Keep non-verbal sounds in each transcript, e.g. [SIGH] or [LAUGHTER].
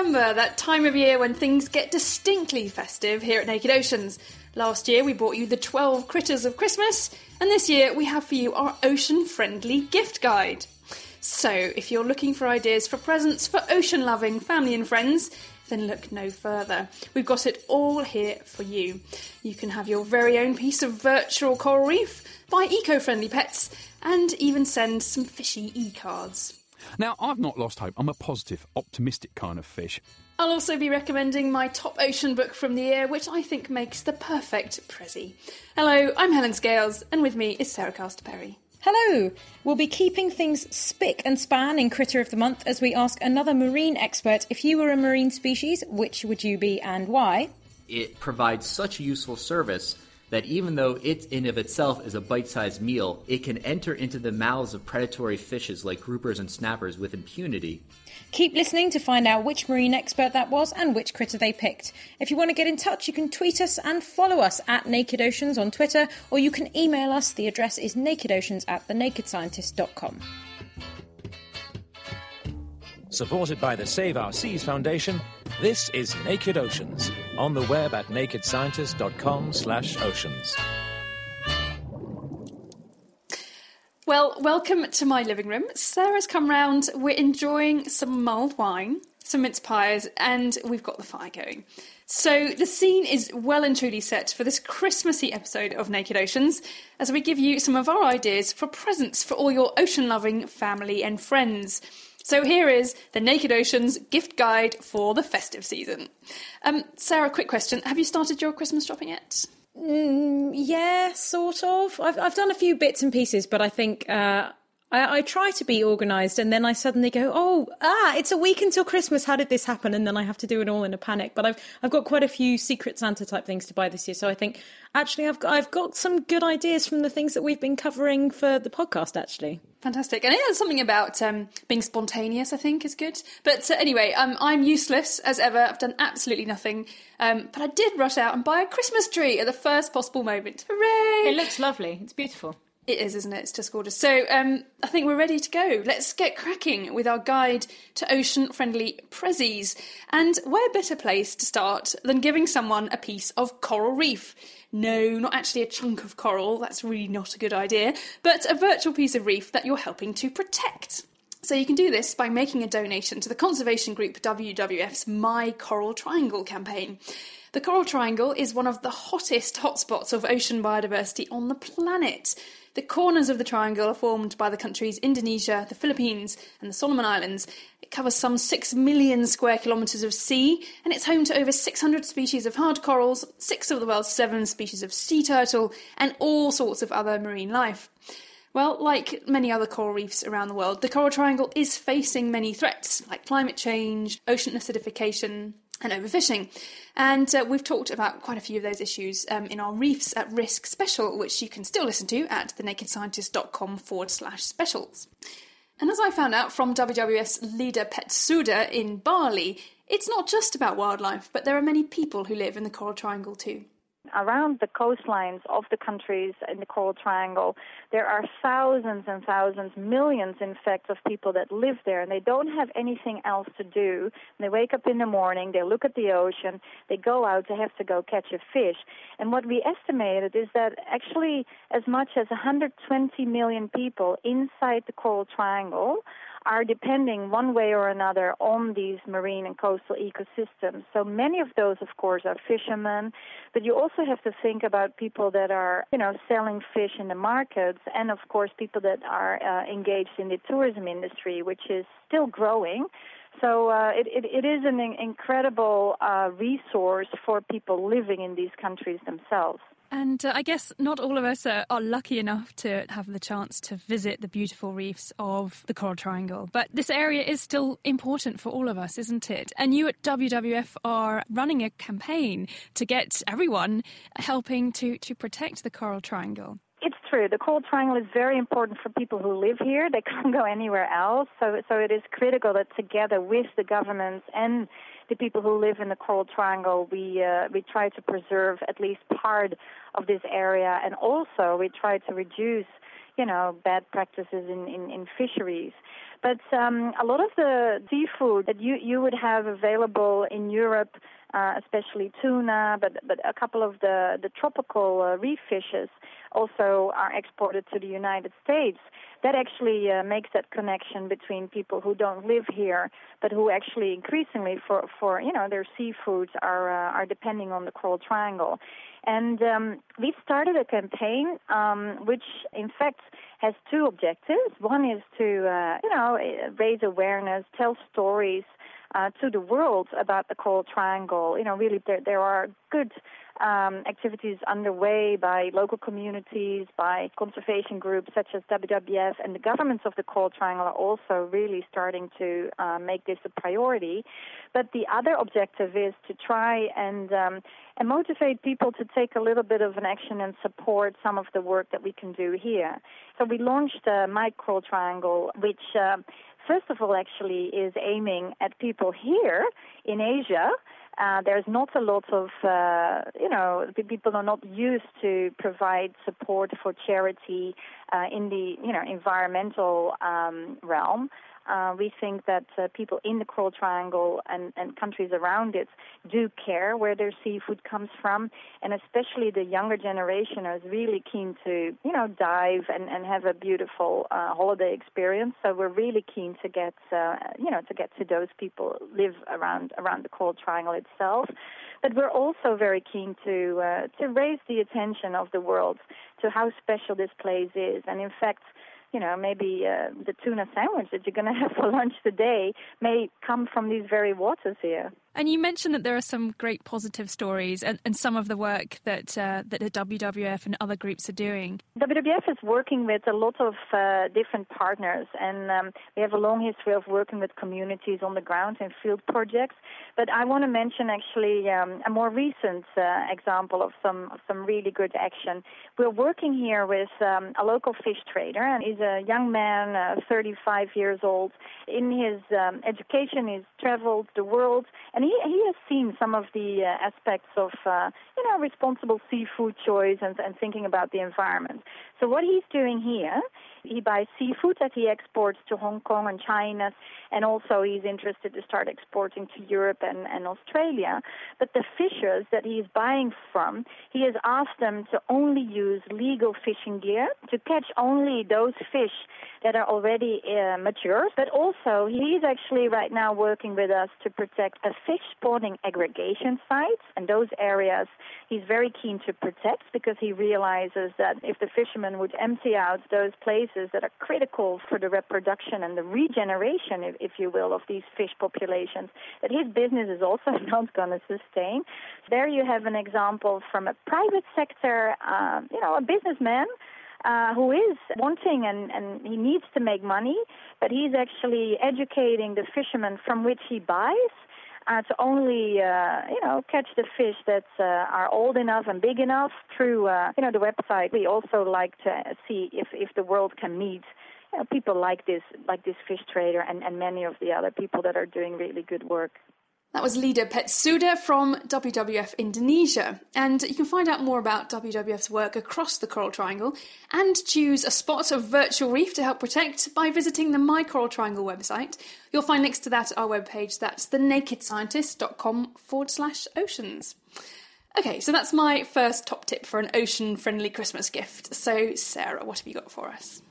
December, that time of year when things get distinctly festive here at Naked Oceans. Last year we brought you the 12 critters of Christmas, and this year we have for you our ocean friendly gift guide. So if you're looking for ideas for presents for ocean loving family and friends, then look no further. We've got it all here for you. You can have your very own piece of virtual coral reef, buy eco friendly pets, and even send some fishy e cards. Now, I've not lost hope. I'm a positive, optimistic kind of fish. I'll also be recommending my top ocean book from the year, which I think makes the perfect Prezi. Hello, I'm Helen Scales, and with me is Sarah Castor Perry. Hello! We'll be keeping things spick and span in Critter of the Month as we ask another marine expert if you were a marine species, which would you be and why? It provides such a useful service that even though it in of itself is a bite-sized meal, it can enter into the mouths of predatory fishes like groupers and snappers with impunity. Keep listening to find out which marine expert that was and which critter they picked. If you want to get in touch, you can tweet us and follow us at Naked Oceans on Twitter, or you can email us. The address is nakedoceans at thenakedscientist.com. Supported by the Save Our Seas Foundation, this is Naked Oceans on the web at nakedscientist.com slash oceans. Well, welcome to my living room. Sarah's come round. We're enjoying some mulled wine, some mince pies, and we've got the fire going. So the scene is well and truly set for this Christmassy episode of Naked Oceans as we give you some of our ideas for presents for all your ocean loving family and friends. So here is the Naked Oceans gift guide for the festive season. Um, Sarah, quick question: Have you started your Christmas shopping yet? Mm, yeah, sort of. I've, I've done a few bits and pieces, but I think uh, I, I try to be organised and then I suddenly go, oh, ah, it's a week until Christmas. How did this happen? And then I have to do it all in a panic. But I've, I've got quite a few Secret Santa type things to buy this year. So I think actually I've got, I've got some good ideas from the things that we've been covering for the podcast, actually. Fantastic. And yeah, something about um, being spontaneous, I think, is good. But uh, anyway, um, I'm useless as ever. I've done absolutely nothing. Um, but I did rush out and buy a Christmas tree at the first possible moment. Hooray! It looks lovely. It's beautiful. It is, isn't it? It's just gorgeous. So um, I think we're ready to go. Let's get cracking with our guide to ocean friendly prezzies. And where better place to start than giving someone a piece of coral reef? No, not actually a chunk of coral, that's really not a good idea, but a virtual piece of reef that you're helping to protect. So you can do this by making a donation to the conservation group WWF's My Coral Triangle campaign. The Coral Triangle is one of the hottest hotspots of ocean biodiversity on the planet. The corners of the triangle are formed by the countries Indonesia, the Philippines, and the Solomon Islands. It covers some 6 million square kilometres of sea, and it's home to over 600 species of hard corals, six of the world's seven species of sea turtle, and all sorts of other marine life. Well, like many other coral reefs around the world, the Coral Triangle is facing many threats like climate change, ocean acidification, and overfishing. And uh, we've talked about quite a few of those issues um, in our Reefs at Risk special, which you can still listen to at thenakedscientist.com forward slash specials. And as I found out from WWF's leader Pet-Soede in Bali, it's not just about wildlife, but there are many people who live in the Coral Triangle too around the coastlines of the countries in the Coral Triangle, there are thousands and thousands, millions, in fact, of people that live there, and they don't have anything else to do. They wake up in the morning, they look at the ocean, they go out, they have to go catch a fish. And what we estimated is that actually as much as 120 million people inside the Coral Triangle are depending one way or another on these marine and coastal ecosystems. So many of those, of course, are fishermen, but you also have to think about people that are, you know, selling fish in the markets, and of course, people that are uh, engaged in the tourism industry, which is still growing. So uh, it, it, it is an incredible uh, resource for people living in these countries themselves. And uh, I guess not all of us are, are, lucky enough to have the chance to visit the beautiful reefs of the Coral Triangle. But this area is still important for all of us, isn't it? And you at WWF are running a campaign to get everyone helping to, to protect the Coral Triangle. It's true. The Coral Triangle is very important for people who live here. They [LAUGHS] can't go anywhere else. So, so it is critical that together with the governments and the people who live in the Coral Triangle, we uh, we try to preserve at least part of this area, and also we try to reduce, you know, bad practices in in, in fisheries. But um, a lot of the seafood that you you would have available in Europe uh, especially tuna, but but a couple of the the tropical uh, reef fishes also are exported to the United States. That actually uh, makes that connection between people who don't live here, but who actually increasingly for for you know their seafoods are uh, are depending on the Coral Triangle. And um, we've started a campaign um, which, in fact, has two objectives. One is to, uh, you know, raise awareness, tell stories uh, to the world about the Coral Triangle. You know, really, there, there are good um, activities underway by local communities, by conservation groups such as WWF, and the governments of the Coral Triangle are also really starting to uh, make this a priority. But the other objective is to try and um, and motivate people to take a little bit of an action and support some of the work that we can do here. So we launched My Coral Triangle, which uh, first of all actually is aiming at people here in Asia uh, there's not a lot of, uh, you know, people are not used to provide support for charity uh, in the, you know, environmental um, realm. Uh, we think that uh, people in the Coral Triangle and, and countries around it do care where their seafood comes from, and especially the younger generation is really keen to, you know, dive and, and have a beautiful uh, holiday experience. So we're really keen to get, uh, you know, to get to those people live around around the Coral Triangle itself. But we're also very keen to uh, to raise the attention of the world to how special this place is, and in fact you know, maybe uh, the tuna sandwich that you're going [LAUGHS] to have for lunch today may come from these very waters here. And you mentioned that there are some great positive stories and, and some of the work that uh, that the WWF and other groups are doing. WWF is working with a lot of uh, different partners, and um, we have a long history of working with communities on the ground in field projects. But I want to mention actually um, a more recent uh, example of some of some really good action. We're working here with um, a local fish trader, and he's a young man, uh, 35 years old. In his um, education, he's traveled the world and he he has seen some of the uh, aspects of uh, you know responsible seafood choice and and thinking about the environment. So what he's doing here he buys seafood that he exports to Hong Kong and China, and also he's interested to start exporting to Europe and, and Australia. But the fishers that he's buying from, he has asked them to only use legal fishing gear, to catch only those fish that are already uh, mature. But also, he's actually right now working with us to protect a fish spawning aggregation sites, and those areas he's very keen to protect because he realizes that if the fishermen would empty out those places, that are critical for the reproduction and the regeneration, if, if you will, of these fish populations, that his business is also [LAUGHS] not going to sustain. There you have an example from a private sector, uh, you know, a businessman. Uh, who is wanting and, and he needs to make money, but he's actually educating the fishermen from which he buys uh, to only uh, you know catch the fish that uh, are old enough and big enough through uh, you know the website. We also like to see if if the world can meet you know, people like this like this fish trader and, and many of the other people that are doing really good work. That was Lida Pet-Soede from WWF Indonesia. And you can find out more about WWF's work across the Coral Triangle and choose a spot of virtual reef to help protect by visiting the My Coral Triangle website. You'll find links to that at our webpage. That's thenakedscientist.com forward slash oceans. Okay, so that's my first top tip for an ocean friendly Christmas gift. So, Sarah, what have you got for us?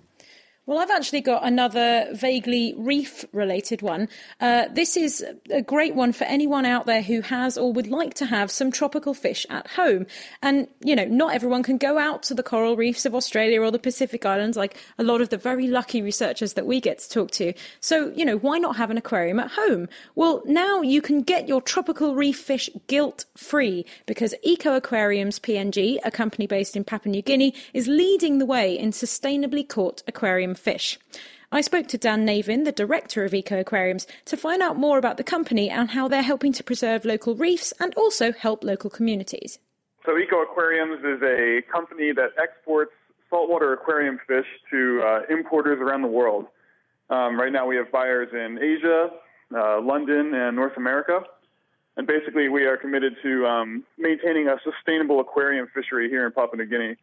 Well, I've actually got another vaguely reef related one. Uh, this is a great one for anyone out there who has or would like to have some tropical fish at home. And, you know, not everyone can go out to the coral reefs of Australia or the Pacific Islands like a lot of the very lucky researchers that we get to talk to. So, you know, why not have an aquarium at home? Well, now you can get your tropical reef fish guilt free because Eco Aquariums PNG, a company based in Papua New Guinea, is leading the way in sustainably caught aquarium fish. I spoke to Dan Navin, the director of Eco Aquariums, to find out more about the company and how they're helping to preserve local reefs and also help local communities. So, Eco Aquariums is a company that exports saltwater aquarium fish to uh, importers around the world. Um, right now, we have buyers in Asia, uh, London, and North America. And basically, we are committed to um, maintaining a sustainable aquarium fishery here in Papua New Guinea.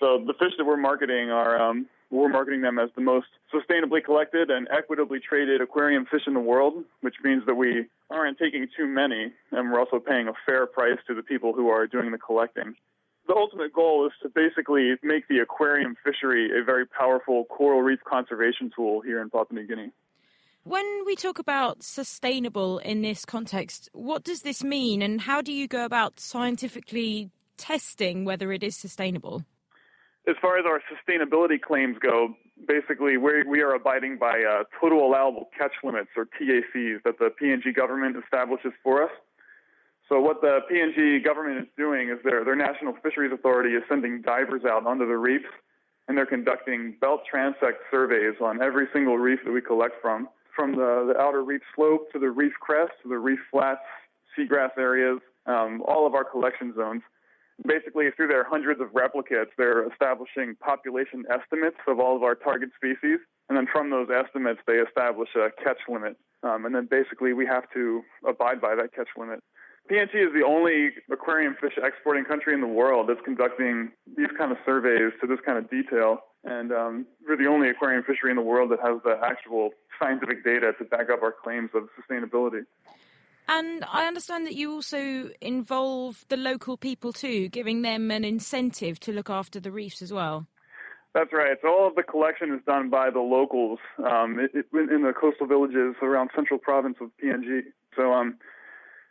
So the fish that we're marketing are um, we're marketing them as the most sustainably collected and equitably traded aquarium fish in the world, which means that we aren't taking too many, and we're also paying a fair price to the people who are doing the collecting. The ultimate goal is to basically make the aquarium fishery a very powerful coral reef conservation tool here in Papua New Guinea. When we talk about sustainable in this context, what does this mean, and how do you go about scientifically testing whether it is sustainable? As far as our sustainability claims go, basically we we are abiding by uh, total allowable catch limits or TACs that the PNG government establishes for us. So what the PNG government is doing is their their National Fisheries Authority is sending divers out onto the reefs, and they're conducting belt transect surveys on every single reef that we collect from, from the, the outer reef slope to the reef crest to the reef flats, seagrass areas, um, all of our collection zones basically through their hundreds of replicates, they're establishing population estimates of all of our target species. And then from those estimates, they establish a catch limit. Um, and then basically we have to abide by that catch limit. PNG is the only aquarium fish exporting country in the world that's conducting these kind of surveys to this kind of detail. And um, we're the only aquarium fishery in the world that has the actual scientific data to back up our claims of sustainability. And I understand that you also involve the local people too, giving them an incentive to look after the reefs as well. That's right. So all of the collection is done by the locals um, in the coastal villages around central province of PNG. So um,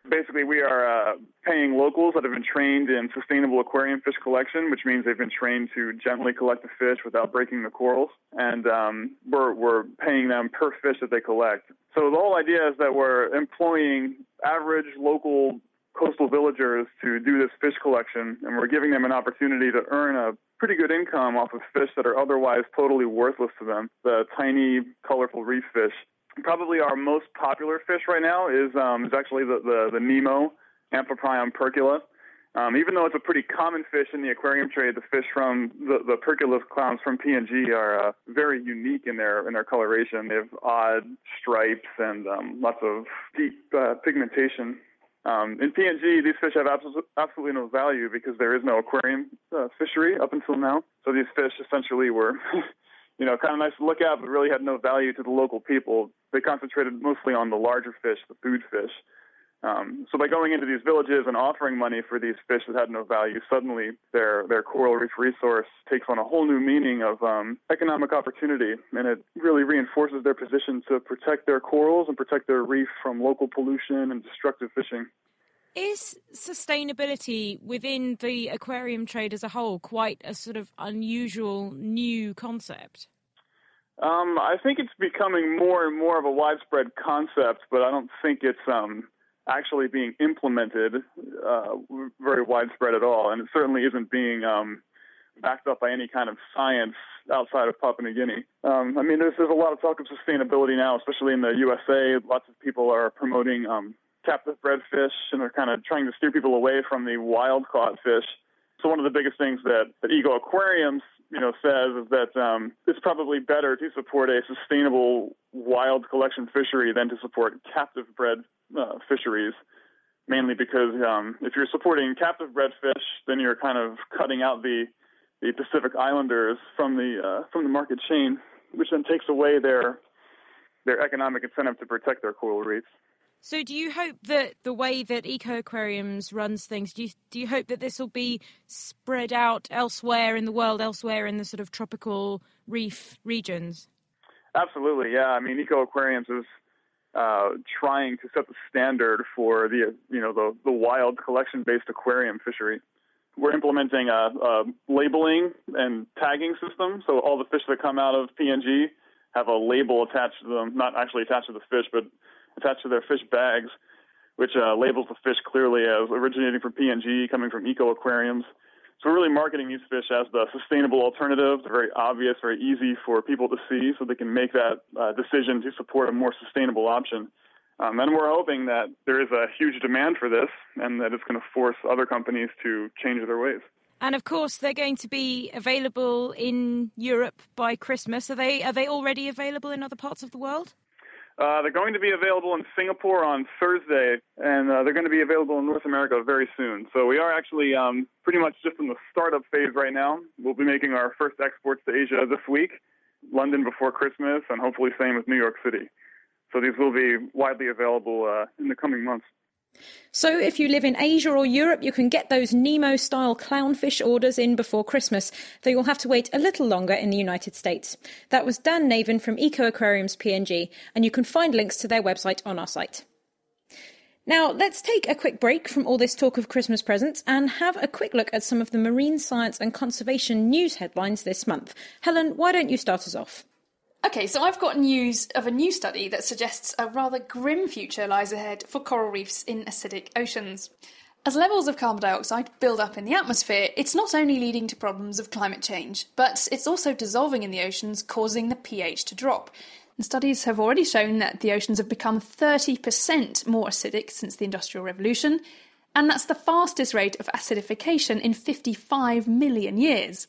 basically, we are uh, paying locals that have been trained in sustainable aquarium fish collection, which means they've been trained to gently collect the fish without breaking the corals, and um, we're we're paying them per fish that they collect. So the whole idea is that we're employing average local coastal villagers to do this fish collection, and we're giving them an opportunity to earn a pretty good income off of fish that are otherwise totally worthless to them. The tiny, colorful reef fish. Probably our most popular fish right now is um, is actually the, the, the Nemo, Amphiprion percula. Um, even though it's a pretty common fish in the aquarium trade, the fish from the, the percula clowns from PNG are uh, very unique in their in their coloration. They have odd stripes and um, lots of deep uh, pigmentation. Um, in PNG, these fish have absolutely, absolutely no value because there is no aquarium uh, fishery up until now. So these fish essentially were, [LAUGHS] you know, kind of nice to look at, but really had no value to the local people. They concentrated mostly on the larger fish, the food fish. Um, so by going into these villages and offering money for these fish that had no value, suddenly their their coral reef resource takes on a whole new meaning of um, economic opportunity, and it really reinforces their position to protect their corals and protect their reef from local pollution and destructive fishing. Is sustainability within the aquarium trade as a whole quite a sort of unusual new concept? Um, I think it's becoming more and more of a widespread concept, but I don't think it's um, actually being implemented uh, very widespread at all, and it certainly isn't being um, backed up by any kind of science outside of Papua New Guinea. Um, I mean, there's, there's a lot of talk of sustainability now, especially in the USA. Lots of people are promoting um, captive bred fish and are kind of trying to steer people away from the wild caught fish. So one of the biggest things that, that Eco Aquariums you know says is that um, it's probably better to support a sustainable wild collection fishery than to support captive bred uh, fisheries, mainly because um, if you're supporting captive bred fish, then you're kind of cutting out the the Pacific Islanders from the uh, from the market chain, which then takes away their their economic incentive to protect their coral reefs. So, do you hope that the way that Eco Aquariums runs things, do you, do you hope that this will be spread out elsewhere in the world, elsewhere in the sort of tropical reef regions. Absolutely, yeah. I mean, Eco Aquariums is uh, trying to set the standard for the you know the the wild collection based aquarium fishery. We're implementing a, a, labeling and tagging system, so all the fish that come out of PNG have a label attached to them, not actually attached to the fish, but attached to their fish bags, which uh, labels the fish clearly as originating from PNG, coming from eco aquariums. So we're really marketing these fish as the sustainable alternative. They're very obvious, very easy for people to see, so they can make that uh, decision to support a more sustainable option. Um, and we're hoping that there is a huge demand for this, and that it's going to force other companies to change their ways. And of course, they're going to be available in Europe by Christmas. Are they? Are they already available in other parts of the world? Uh, they're going to be available in Singapore on Thursday, and uh, they're going to be available in North America very soon. So we are actually um, pretty much just in the startup phase right now. We'll be making our first exports to Asia this week, London before Christmas, and hopefully same with New York City. So these will be widely available uh, in the coming months. So, if you live in Asia or Europe, you can get those Nemo style clownfish orders in before Christmas, though you'll have to wait a little longer in the United States. That was Dan Navin from Eco Aquariums PNG, and you can find links to their website on our site. Now, let's take a quick break from all this talk of Christmas presents and have a quick look at some of the marine science and conservation news headlines this month. Helen, why don't you start us off? Okay, so I've got news of a new study that suggests a rather grim future lies ahead for coral reefs in acidic oceans. As levels of carbon dioxide build up in the atmosphere, it's not only leading to problems of climate change, but it's also dissolving in the oceans, causing the pH to drop. And studies have already shown that the oceans have become 30% more acidic since the Industrial Revolution, and that's the fastest rate of acidification in 55 million years.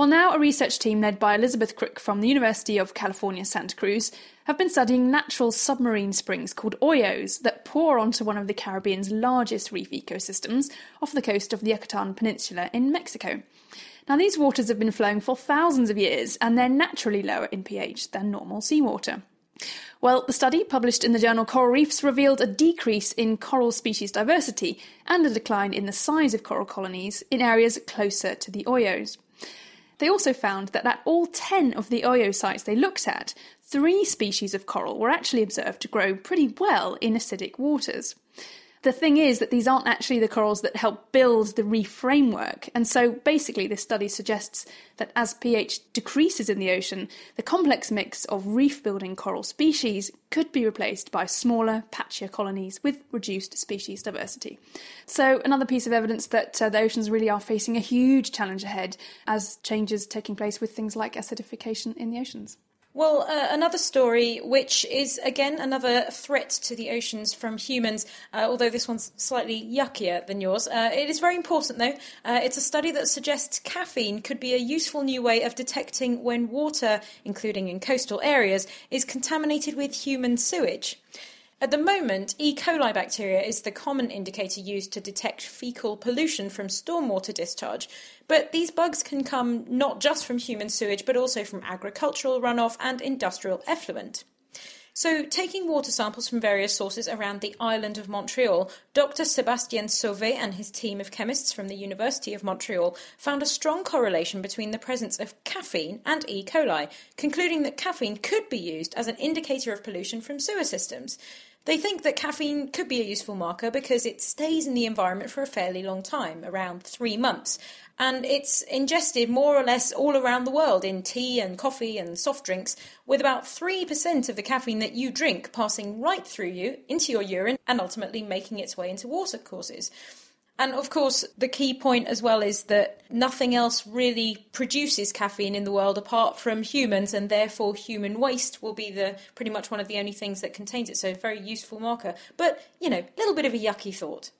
Well, now a research team led by Elizabeth Crook from the University of California, Santa Cruz, have been studying natural submarine springs called ojos that pour onto one of the Caribbean's largest reef ecosystems off the coast of the Yucatan Peninsula in Mexico. Now, these waters have been flowing for thousands of years and they're naturally lower in pH than normal seawater. Well, the study published in the journal Coral Reefs revealed a decrease in coral species diversity and a decline in the size of coral colonies in areas closer to the ojos. They also found that at all 10 of the ojo sites they looked at, three species of coral were actually observed to grow pretty well in acidic waters. The thing is that these aren't actually the corals that help build the reef framework, and so basically, this study suggests that as pH decreases in the ocean, the complex mix of reef building coral species could be replaced by smaller, patchier colonies with reduced species diversity. So, another piece of evidence that uh, the oceans really are facing a huge challenge ahead as changes taking place with things like acidification in the oceans. Well, uh, another story, which is again another threat to the oceans from humans, uh, although this one's slightly yuckier than yours. Uh, it is very important, though. Uh, it's a study that suggests caffeine could be a useful new way of detecting when water, including in coastal areas, is contaminated with human sewage. At the moment, E. coli bacteria is the common indicator used to detect fecal pollution from stormwater discharge. But these bugs can come not just from human sewage, but also from agricultural runoff and industrial effluent. So, taking water samples from various sources around the island of Montreal, Dr. Sebastien Sauvé and his team of chemists from the University of Montreal found a strong correlation between the presence of caffeine and E. coli, concluding that caffeine could be used as an indicator of pollution from sewer systems. They think that caffeine could be a useful marker because it stays in the environment for a fairly long time, around three months, and it's ingested more or less all around the world in tea and coffee and soft drinks, with about 3% of the caffeine that you drink passing right through you into your urine and ultimately making its way into water courses. And of course, the key point as well is that nothing else really produces caffeine in the world apart from humans, and therefore human waste will be the pretty much one of the only things that contains it. So, a very useful marker. But you know, a little bit of a yucky thought.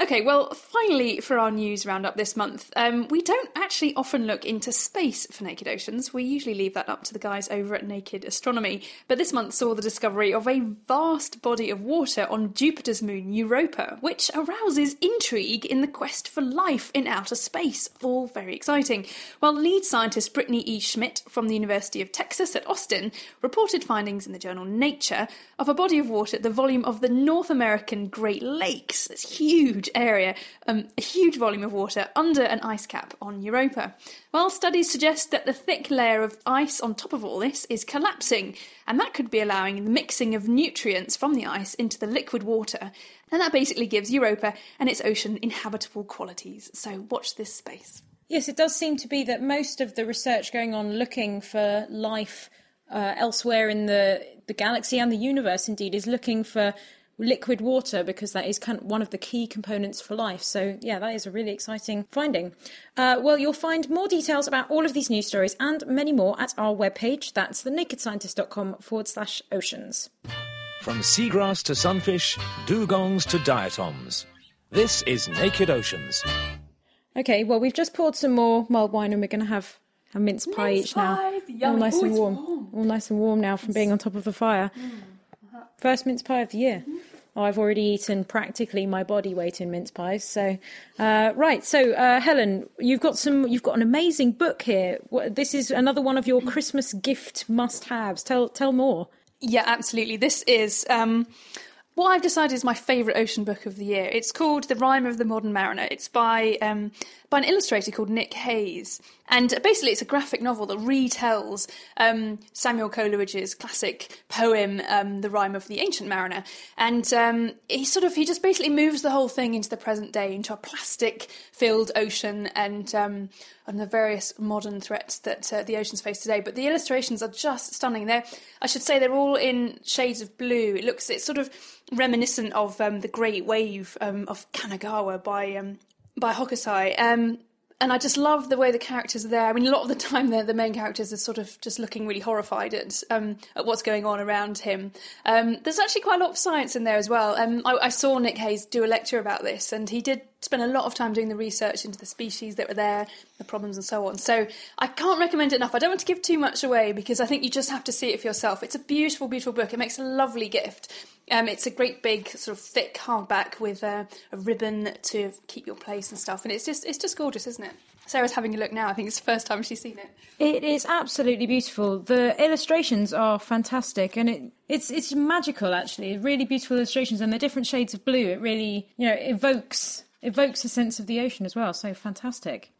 Okay, well, finally, for our news roundup this month, um, we don't actually often look into space for Naked Oceans. We usually leave that up to the guys over at Naked Astronomy. But this month saw the discovery of a vast body of water on Jupiter's moon Europa, which arouses intrigue in the quest for life in outer space. All very exciting. Well, lead scientist Britney E. Schmidt from the University of Texas at Austin reported findings in the journal Nature of a body of water at the volume of the North American Great Lakes. It's huge huge area, um, a huge volume of water under an ice cap on Europa. Well, studies suggest that the thick layer of ice on top of all this is collapsing, and that could be allowing the mixing of nutrients from the ice into the liquid water, and that basically gives Europa and its ocean inhabitable qualities. So watch this space. Yes, it does seem to be that most of the research going on looking for life uh, elsewhere in the the galaxy and the universe, indeed, is looking for liquid water because that is kind of one of the key components for life. So, yeah, that is a really exciting finding. Uh, well, you'll find more details about all of these news stories and many more at our webpage. That's thenakedscientist.com forward slash oceans. From seagrass to sunfish, dugongs to diatoms. This is Naked Oceans. Okay, well, we've just poured some more mulled wine and we're going to have a mince pie Mince each now. pies, All nice Ooh, and warm. warm. All nice and warm now from being on top of the fire. First mince pie of the year. Oh, I've already eaten practically my body weight in mince pies. So, uh, right. So, uh, Helen, you've got some. You've got an amazing book here. This is another one of your Christmas gift must-haves. Tell tell more. Yeah, absolutely. This is um, what I've decided is my favourite ocean book of the year. It's called The Rime of the Modern Mariner. It's by um, by an illustrator called Nick Hayes, and basically it's a graphic novel that retells um, Samuel Coleridge's classic poem, um, The Rime of the Ancient Mariner. And um, he sort of he just basically moves the whole thing into the present day, into a plastic-filled ocean, and um, and the various modern threats that uh, the oceans face today. But the illustrations are just stunning. They're, I should say, they're all in shades of blue. It looks, it's sort of reminiscent of um, the Great Wave um, of Kanagawa by um, by Hokusai. Um, and I just love the way the characters are there. I mean, a lot of the [LAUGHS] time, the, main characters are sort of just looking really horrified at um, at what's going on around him. Um, there's actually quite a lot of science in there as well. I, I saw Nick Hayes do a lecture about this, and he did spend a lot of time doing the research into the species that were there, the problems, and so on. So I can't recommend it enough. I don't want to give too much away because I think you just have to see it for yourself. It's a beautiful, beautiful book. It makes a lovely gift. Um, it's a great big sort of thick hardback with a, a ribbon to keep your place and stuff, and it's just it's just gorgeous, isn't it? Sarah's having a look now. I think it's the first time she's seen it. It is absolutely beautiful. The illustrations are fantastic, and it it's it's magical actually. Really beautiful illustrations, and the different shades of blue. It really you know evokes evokes a sense of the ocean as well. So fantastic.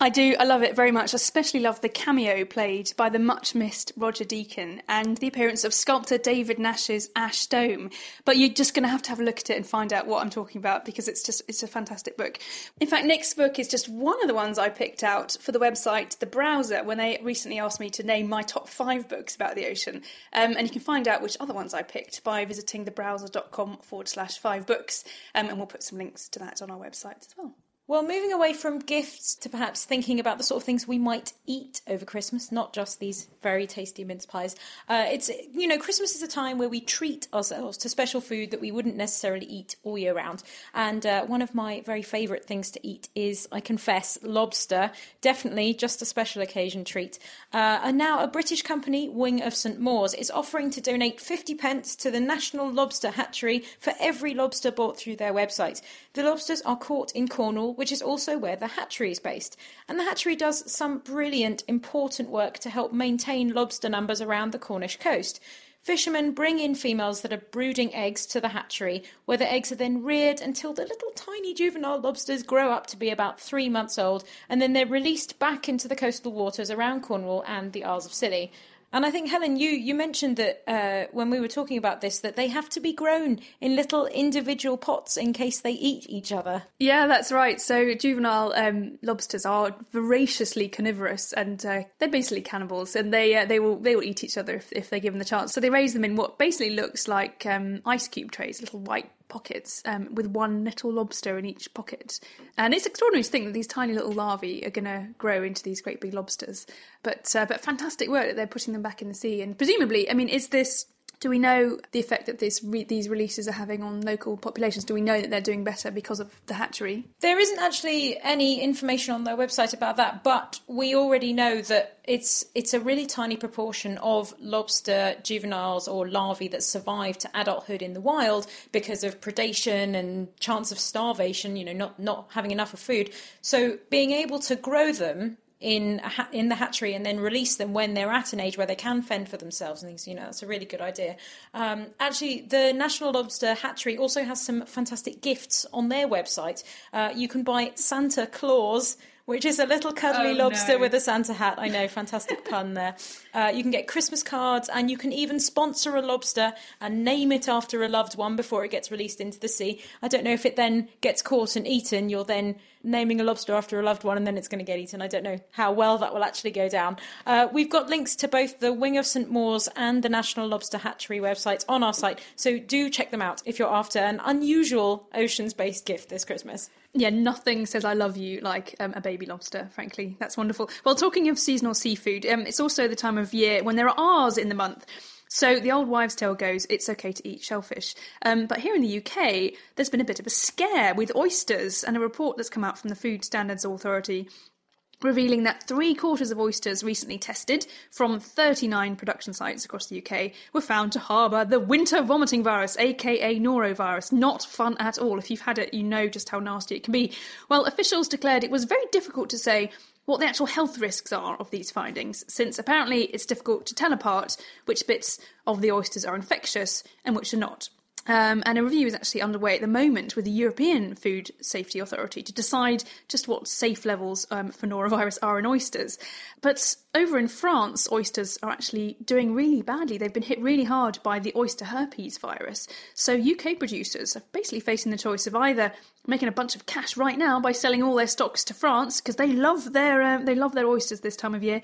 I do. I love it very much. I especially love the cameo played by the much missed Roger Deakin and the appearance of sculptor David Nash's Ash Dome. But you're just going to have to have a look at it and find out what I'm talking about because it's just it's a fantastic book. In fact, Nick's book is just one of the ones I picked out for the website The Browser when they recently asked me to name my top five books about the ocean. Um, and you can find out which other ones I picked by visiting thebrowser.com forward slash five books. Um, and we'll put some links to that on our website as well. Well, moving away from gifts to perhaps thinking about the sort of things we might eat over Christmas, not just these very tasty mince pies. Uh, it's you know Christmas is a time where we treat ourselves to special food that we wouldn't necessarily eat all year round. And uh, one of my very favourite things to eat is, I confess, lobster. Definitely just a special occasion treat. Uh, and now a British company, Wing of St Mawes, is offering to donate 50 pence to the National Lobster Hatchery for every lobster bought through their website. The lobsters are caught in Cornwall which is also where the hatchery is based. And the hatchery does some brilliant, important work to help maintain lobster numbers around the Cornish coast. Fishermen bring in females that are brooding eggs to the hatchery, where the eggs are then reared until the little tiny juvenile lobsters grow up to be about three months old, and then they're released back into the coastal waters around Cornwall and the Isles of Scilly. And I think Helen, you you mentioned that uh, when we were talking about this, that they have to be grown in little individual pots in case they eat each other. Yeah, that's right. So juvenile um, lobsters are voraciously carnivorous, and uh, they're basically cannibals, and they uh, they will they will eat each other if, if they're given the chance. So they raise them in what basically looks like um, ice cube trays, little white pockets um, with one little lobster in each pocket. And it's extraordinary to think that these tiny little larvae are going to grow into these great big lobsters. But uh, but fantastic work that they're putting them back in the sea. And presumably, I mean, is this do we know the effect that this re- these releases are having on local populations? Do we know that they're doing better because of the hatchery? There isn't actually any information on their website about that, but we already know that it's it's a really tiny proportion of lobster juveniles or larvae that survive to adulthood in the wild because of predation and chance of starvation. You know, not not having enough of food. So being able to grow them in ha- in the hatchery and then release them when they're at an age where they can fend for themselves and things. You know, that's a really good idea. Um, actually, the National Lobster Hatchery also has some fantastic gifts on their website. Uh, you can buy Santa Claws which is a little cuddly Oh, lobster no. with a Santa hat. I know, fantastic pun [LAUGHS] there. Uh, you can get Christmas cards and you can even sponsor a lobster and name it after a loved one before it gets released into the sea. I don't know if it then gets caught and eaten, you're then naming a lobster after a loved one and then it's going to get eaten. I don't know how well that will actually go down. Uh, we've got links to both the Wing of St Mawes and the National Lobster Hatchery websites on our site, so do check them out if you're after an unusual oceans based gift this Christmas. Yeah, nothing says I love you like um, a baby lobster, frankly. That's wonderful. Well, talking of seasonal seafood, um, it's also the time of year when there are R's in the month. So the old wives' tale goes it's okay to eat shellfish. Um, but here in the UK, there's been a bit of a scare with oysters, and a report that's come out from the Food Standards Authority revealing that three quarters of oysters recently tested from 39 production sites across the UK were found to harbour the winter vomiting virus, aka norovirus. Not fun at all. If you've had it, you know just how nasty it can be. Well, officials declared it was very difficult to say what the actual health risks are of these findings, since apparently it's difficult to tell apart which bits of the oysters are infectious and which are not. Um, and a review is actually underway at the moment with the European Food Safety Authority to decide just what safe levels um, for norovirus are in oysters. But over in France, oysters are actually doing really badly. They've been hit really hard by the oyster herpes virus. So UK producers are basically facing the choice of either making a bunch of cash right now by selling all their stocks to France because they love their um, they love their oysters this time of year,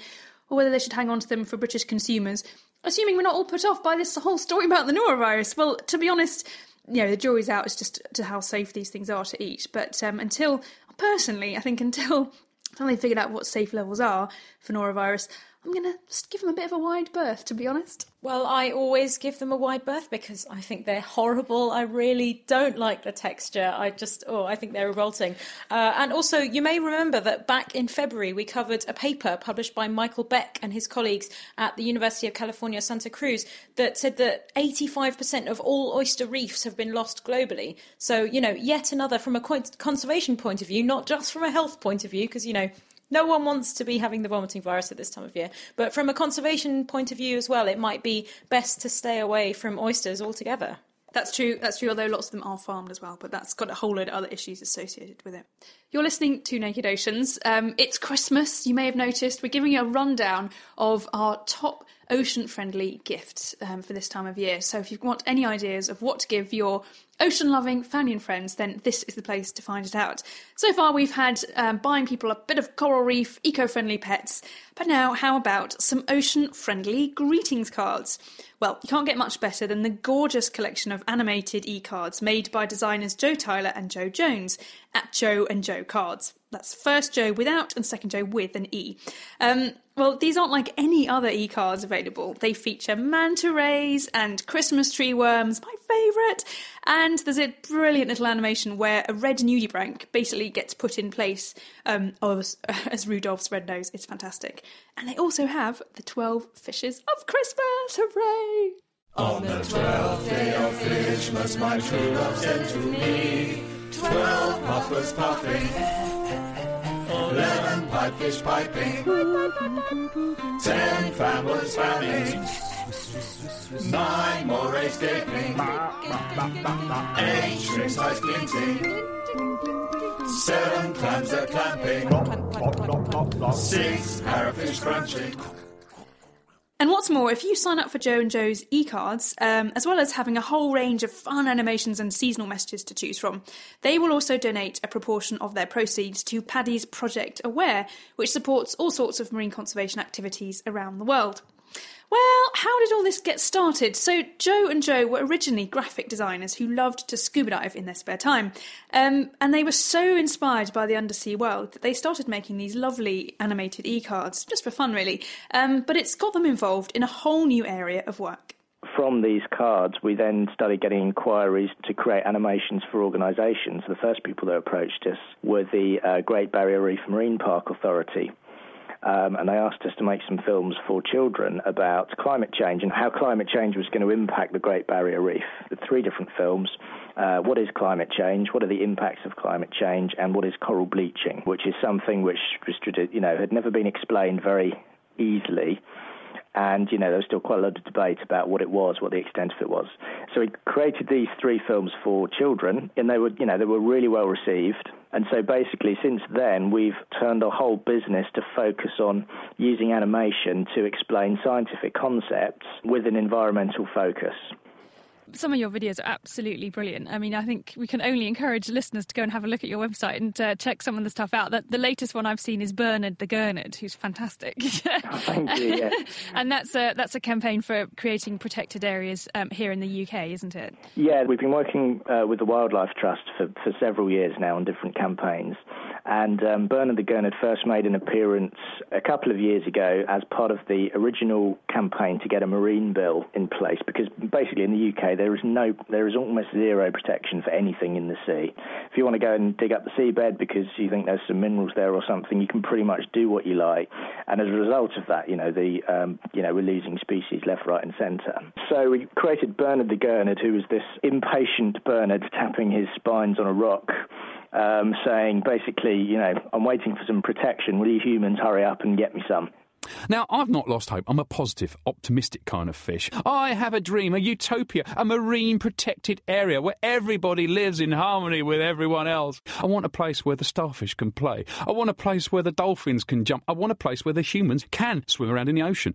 or whether they should hang on to them for British consumers assuming we're not all put off by this whole story about the norovirus. Well, to be honest, you know, the jury's out as just to how safe these things are to eat. But um, until, personally, I think until, [LAUGHS] until they figured out what safe levels are for norovirus, I'm going to just give them a bit of a wide berth, to be honest. Well, I always give them a wide berth because I think they're horrible. I really don't like the texture. I just, oh, I think they're revolting. Uh, and also, you may remember that back in February, we covered a paper published by Michael Beck and his colleagues at the University of California, Santa Cruz, that said that 85% of all oyster reefs have been lost globally. So, you know, yet another from a conservation point of view, not just from a health point of view, because, you know, no one wants to be having the vomiting virus at this time of year. But from a conservation point of view as well, it might be best to stay away from oysters altogether. That's true. That's true. Although lots of them are farmed as well, but that's got a whole load of other issues associated with it. You're listening to Naked Oceans. Um, it's Christmas. You may have noticed we're giving you a rundown of our top ocean-friendly gifts um, for this time of year. So if you want any ideas of what to give your ocean-loving family and friends, then this is the place to find it out. So far, we've had um, buying people a bit of coral reef, eco-friendly pets. But now, how about some ocean-friendly greetings cards? Well, you can't get much better than the gorgeous collection of animated e-cards made by designers Joe Tyler and Joe Jones at Joe and Joe Cards. That's first Joe without and second Joe with an E. Um, well, these aren't like any other e-cards available. They feature manta rays and Christmas tree worms, my favourite. And there's a brilliant little animation where a red nudibranch basically gets put in place um, as, [LAUGHS] as Rudolph's red nose. It's fantastic. And they also have the 12 fishes of Christmas. Hooray! On the twelfth day of Christmas, my true love sent to me twelve puffers puffing, eleven pipefish piping, ten famblers fanning, nine more morays gaping, eight shrimps eyes glinting, seven clams are clamping, six parrotfish crunching. And what's more, if you sign up for Joe and Joe's e-cards, um, as well as having a whole range of fun animations and seasonal messages to choose from, they will also donate a proportion of their proceeds to PADI's Project Aware, which supports all sorts of marine conservation activities around the world. Well, how did all this get started? So, Joe and Joe were originally graphic designers who loved to scuba dive in their spare time. Um, and they were so inspired by the undersea world that they started making these lovely animated e cards, just for fun, really. Um, but it's got them involved in a whole new area of work. From these cards, we then started getting inquiries to create animations for organisations. The first people that approached us were the uh, Great Barrier Reef Marine Park Authority. Um, and they asked us to make some films for children about climate change and how climate change was going to impact the Great Barrier Reef. The three different films. Uh, what is climate change? What are the impacts of climate change? And what is coral bleaching? Which is something which was, you know, had never been explained very easily and you know there was still quite a lot of debate about what it was, what the extent of it was. So we created these three films for children, and they were you know they were really well received. And so basically, since then, we've turned our whole business to focus on using animation to explain scientific concepts with an environmental focus some of your videos are absolutely brilliant. I mean, I think we can only encourage listeners to go and have a look at your website and uh, check some of the stuff out. The, the latest one I've seen is Bernard the Gurnard, who's fantastic. [LAUGHS] oh, thank you. Yeah. [LAUGHS] and that's a that's a campaign for creating protected areas um, here in the UK, isn't it? Yeah, we've been working uh, with the Wildlife Trust for, for several years now on different campaigns. And um, Bernard the Gurnard first made an appearance a couple of years ago as part of the original campaign to get a marine bill in place, because basically in the UK there is no, there is almost zero protection for anything in the sea. If you want to go and dig up the seabed because you think there's some minerals there or something, you can pretty much do what you like. And as a result of that, you know, the, um, you know, we're losing species left, right, and centre. So we created Bernard the Gurnard, who was this impatient Bernard tapping his spines on a rock um, saying basically, you know, I'm waiting for some protection. Will you humans hurry up and get me some? Now, I've not lost hope. I'm a positive, optimistic kind of fish. I have a dream, a utopia, a marine protected area where everybody lives in harmony with everyone else. I want a place where the starfish can play. I want a place where the dolphins can jump. I want a place where the humans can swim around in the ocean.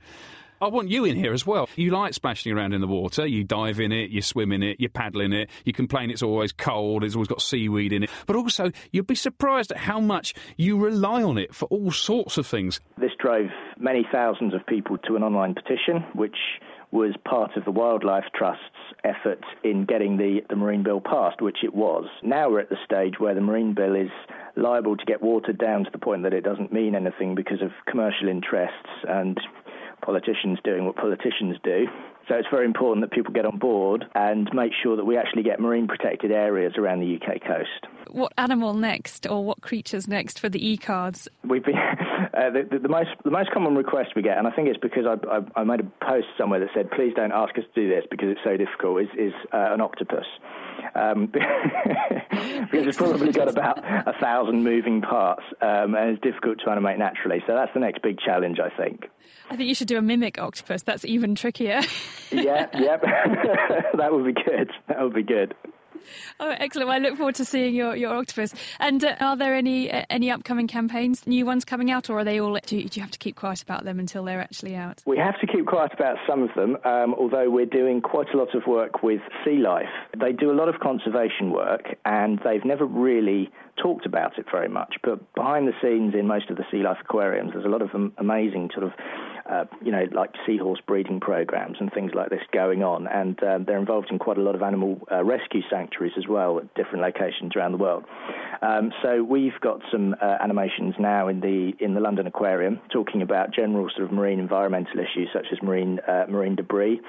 I want you in here as well. You like splashing around in the water. You dive in it, you swim in it, you paddle in it. You complain it's always cold, it's always got seaweed in it. But also, you'd be surprised at how much you rely on it for all sorts of things. This drove many thousands of people to an online petition, which was part of the Wildlife Trust's effort in getting the, the Marine Bill passed, which it was. Now we're at the stage where the Marine Bill is liable to get watered down to the point that it doesn't mean anything because of commercial interests and politicians doing what politicians do. So it's very important that people get on board and make sure that we actually get marine protected areas around the UK coast. What animal next, or what creatures next for the e-cards? We've been [LAUGHS] uh, the, the, the, most the most common request we get, and I think it's because I, I, I, made a post somewhere that said, "Please don't ask us to do this because it's so difficult." Is, is uh, an octopus um, [LAUGHS] because it's probably got about a thousand moving parts um, and it's difficult to animate naturally. So that's the next big challenge, I think. I think you should do a mimic octopus. That's even trickier. [LAUGHS] yeah, yep. [LAUGHS] that would be good. That would be good. Oh, excellent! Well, I look forward to seeing your, your octopus. And uh, are there any uh, any upcoming campaigns, new ones coming out, or are they all? Do you, do you, have to keep quiet about them until they're actually out? We have to keep quiet about some of them, um, although we're doing quite a lot of work with Sea Life. They do a lot of conservation work, and they've never really talked about it very much. But behind the scenes in most of the Sea Life aquariums, there's a lot of amazing sort of uh, you know, like seahorse breeding programs and things like this going on. And um, they're involved in quite a lot of animal uh, rescue sanctuaries as well at different locations around the world. Um, so we've got some uh, animations now in the in the London Aquarium talking about general sort of marine environmental issues such as marine uh, marine debris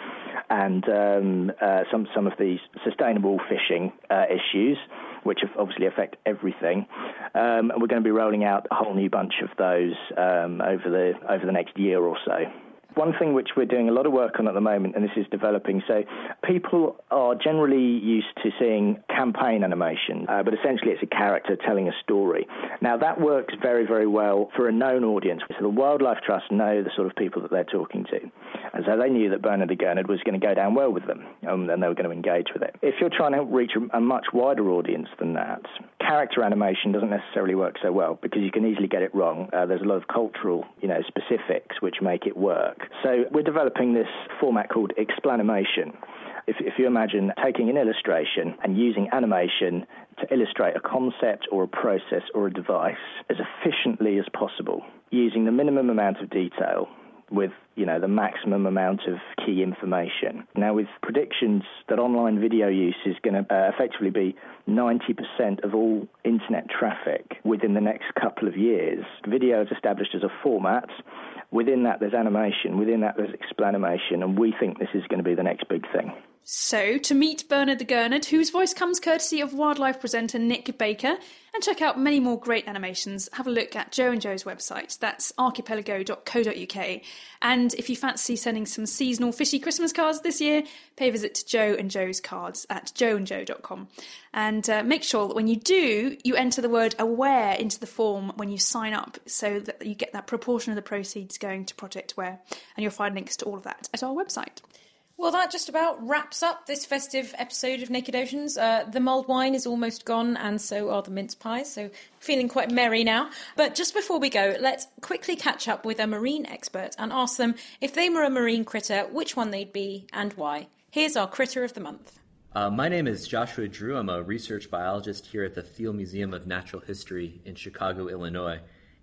and um, uh, some some of these sustainable fishing issues which obviously affect everything. Um, and we're going to be rolling out a whole new bunch of those um, over the over the next year or so. One thing which we're doing a lot of work on at the moment, and this is developing, so people are generally used to seeing campaign animation, uh, but essentially it's a character telling a story. Now that works very, very well for a known audience. So the Wildlife Trust know the sort of people that they're talking to. And so they knew that Bernard the Gurnard was going to go down well with them, um, and they were going to engage with it. If you're trying to reach a, a much wider audience than that, character animation doesn't necessarily work so well because you can easily get it wrong. Uh, there's a lot of cultural, you know, specifics which make it work. So we're developing this format called explanimation. If, if, you imagine taking an illustration and using animation to illustrate a concept or a process or a device as efficiently as possible, using the minimum amount of detail with you know the maximum amount of key information. Now, with predictions that online video use is going to uh, effectively be 90% of all internet traffic within the next couple of years, video is established as a format. Within that, there's animation. Within that, there's explanation, and we think this is going to be the next big thing. So, to meet Bernard the Gurnard, whose voice comes courtesy of wildlife presenter Nick Baker, and check out many more great animations, have a look at Joe and Joe's website. That's archipelago.co.uk. And if you fancy sending some seasonal fishy Christmas cards this year, pay a visit to Joe and Joe's cards at joeandjoe.com. And uh, make sure that when you do, you enter the word aware into the form when you sign up so that you get that proportion of the proceeds going to Project Aware. And you'll find links to all of that at our website. Well, that just about wraps up this festive episode of Naked Oceans. Uh, the mulled wine is almost gone, and so are the mince pies, so feeling quite merry now. But just before we go, let's quickly catch up with a marine expert and ask them if they were a marine critter, which one they'd be and why. Here's our critter of the month. Uh, my name is Joshua Drew. I'm a research biologist here at the Field Museum of Natural History in Chicago, Illinois.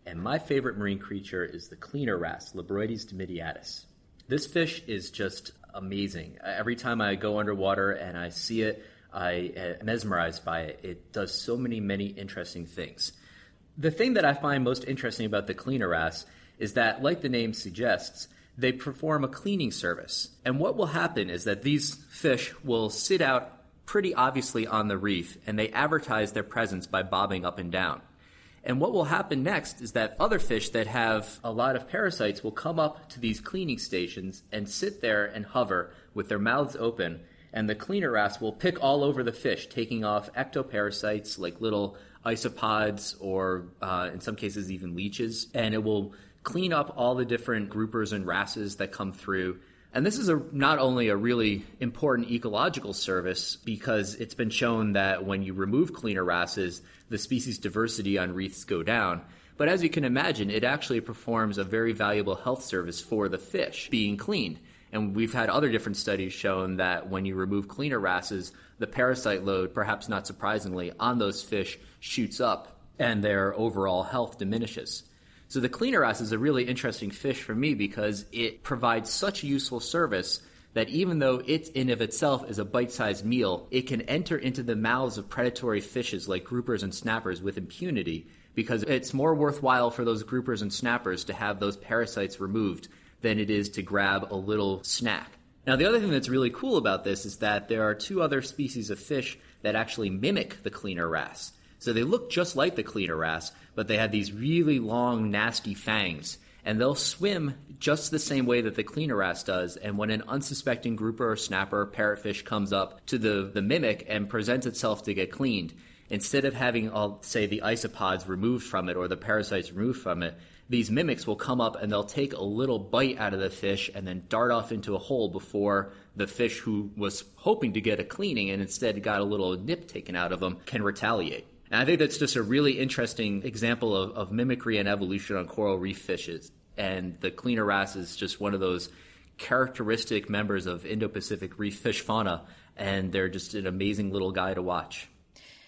And my favorite marine creature is the cleaner wrasse, Labroides dimidiatus. This fish is just amazing. Uh, every time I go underwater and I see it, I am mesmerized by it. It does so many, many interesting things. The thing that I find most interesting about the cleaner wrasse is that, like the name suggests, they perform a cleaning service. And what will happen is that these fish will sit out pretty obviously on the reef and they advertise their presence by bobbing up and down. And what will happen next is that other fish that have a lot of parasites will come up to these cleaning stations and sit there and hover with their mouths open. And the cleaner wrasse will pick all over the fish, taking off ectoparasites like little isopods or, uh, in some cases, even leeches. And it will clean up all the different groupers and wrasses that come through and this is a, not only a really important ecological service because it's been shown that when you remove cleaner wrasses, the species diversity on reefs go down. But as you can imagine, it actually performs a very valuable health service for the fish being cleaned. And we've had other different studies shown that when you remove cleaner wrasses, the parasite load, perhaps not surprisingly, on those fish shoots up and their overall health diminishes. So the cleaner wrasse is a really interesting fish for me because it provides such useful service that even though it in of itself is a bite-sized meal, it can enter into the mouths of predatory fishes like groupers and snappers with impunity because it's more worthwhile for those groupers and snappers to have those parasites removed than it is to grab a little snack. Now, the other thing that's really cool about this is that there are two other species of fish that actually mimic the cleaner wrasse. So they look just like the cleaner wrasse, but they have these really long, nasty fangs. And they'll swim just the same way that the cleaner wrasse does. And when an unsuspecting grouper or snapper or parrotfish comes up to the, the mimic and presents itself to get cleaned, instead of having, say, the isopods removed from it or the parasites removed from it, these mimics will come up and they'll take a little bite out of the fish and then dart off into a hole before the fish who was hoping to get a cleaning and instead got a little nip taken out of them can retaliate. And I think that's just a really interesting example of, of mimicry and evolution on coral reef fishes. And the cleaner wrasse is just one of those characteristic members of Indo-Pacific reef fish fauna, and they're just an amazing little guy to watch.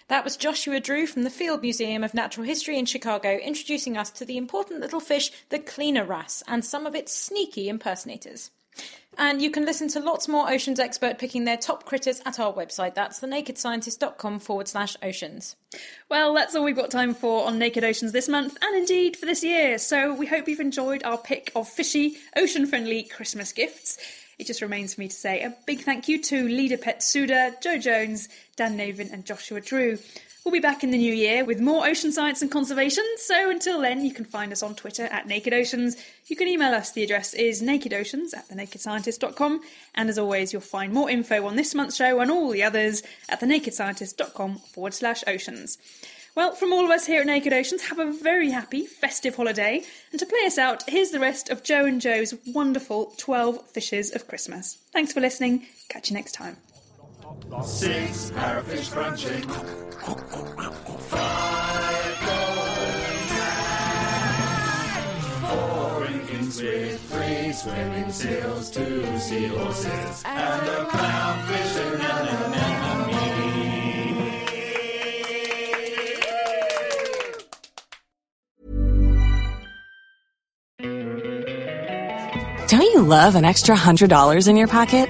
That was Joshua Drew from the Field Museum of Natural History in Chicago introducing us to the important little fish, the cleaner wrasse, and some of its sneaky impersonators. And you can listen to lots more Oceans Expert picking their top critters at our website. That's thenakedscientist.com forward slash oceans. Well, that's all we've got time for on Naked Oceans this month, and indeed for this year. So we hope you've enjoyed our pick of fishy, ocean friendly Christmas gifts. It just remains for me to say a big thank you to Lida Pet-Soede, Joe Jones, Dan Navin, and Joshua Drew. We'll be back in the new year with more ocean science and conservation, so until then, you can find us on Twitter at Naked Oceans. You can email us, the address is nakedoceans at thenakedscientist.com, and as always, you'll find more info on this month's show and all the others at thenakedscientist.com forward slash oceans. Well, from all of us here at Naked Oceans, have a very happy festive holiday, and to play us out, here's the rest of Joe and Joe's wonderful 12 Fishes of Christmas. Thanks for listening, catch you next time. Six parrotfish crunching. Five going round. Four Inkins with three swimming seals, two seahorses, and a clownfish and an anemone. Don't you love an extra $100 in your pocket?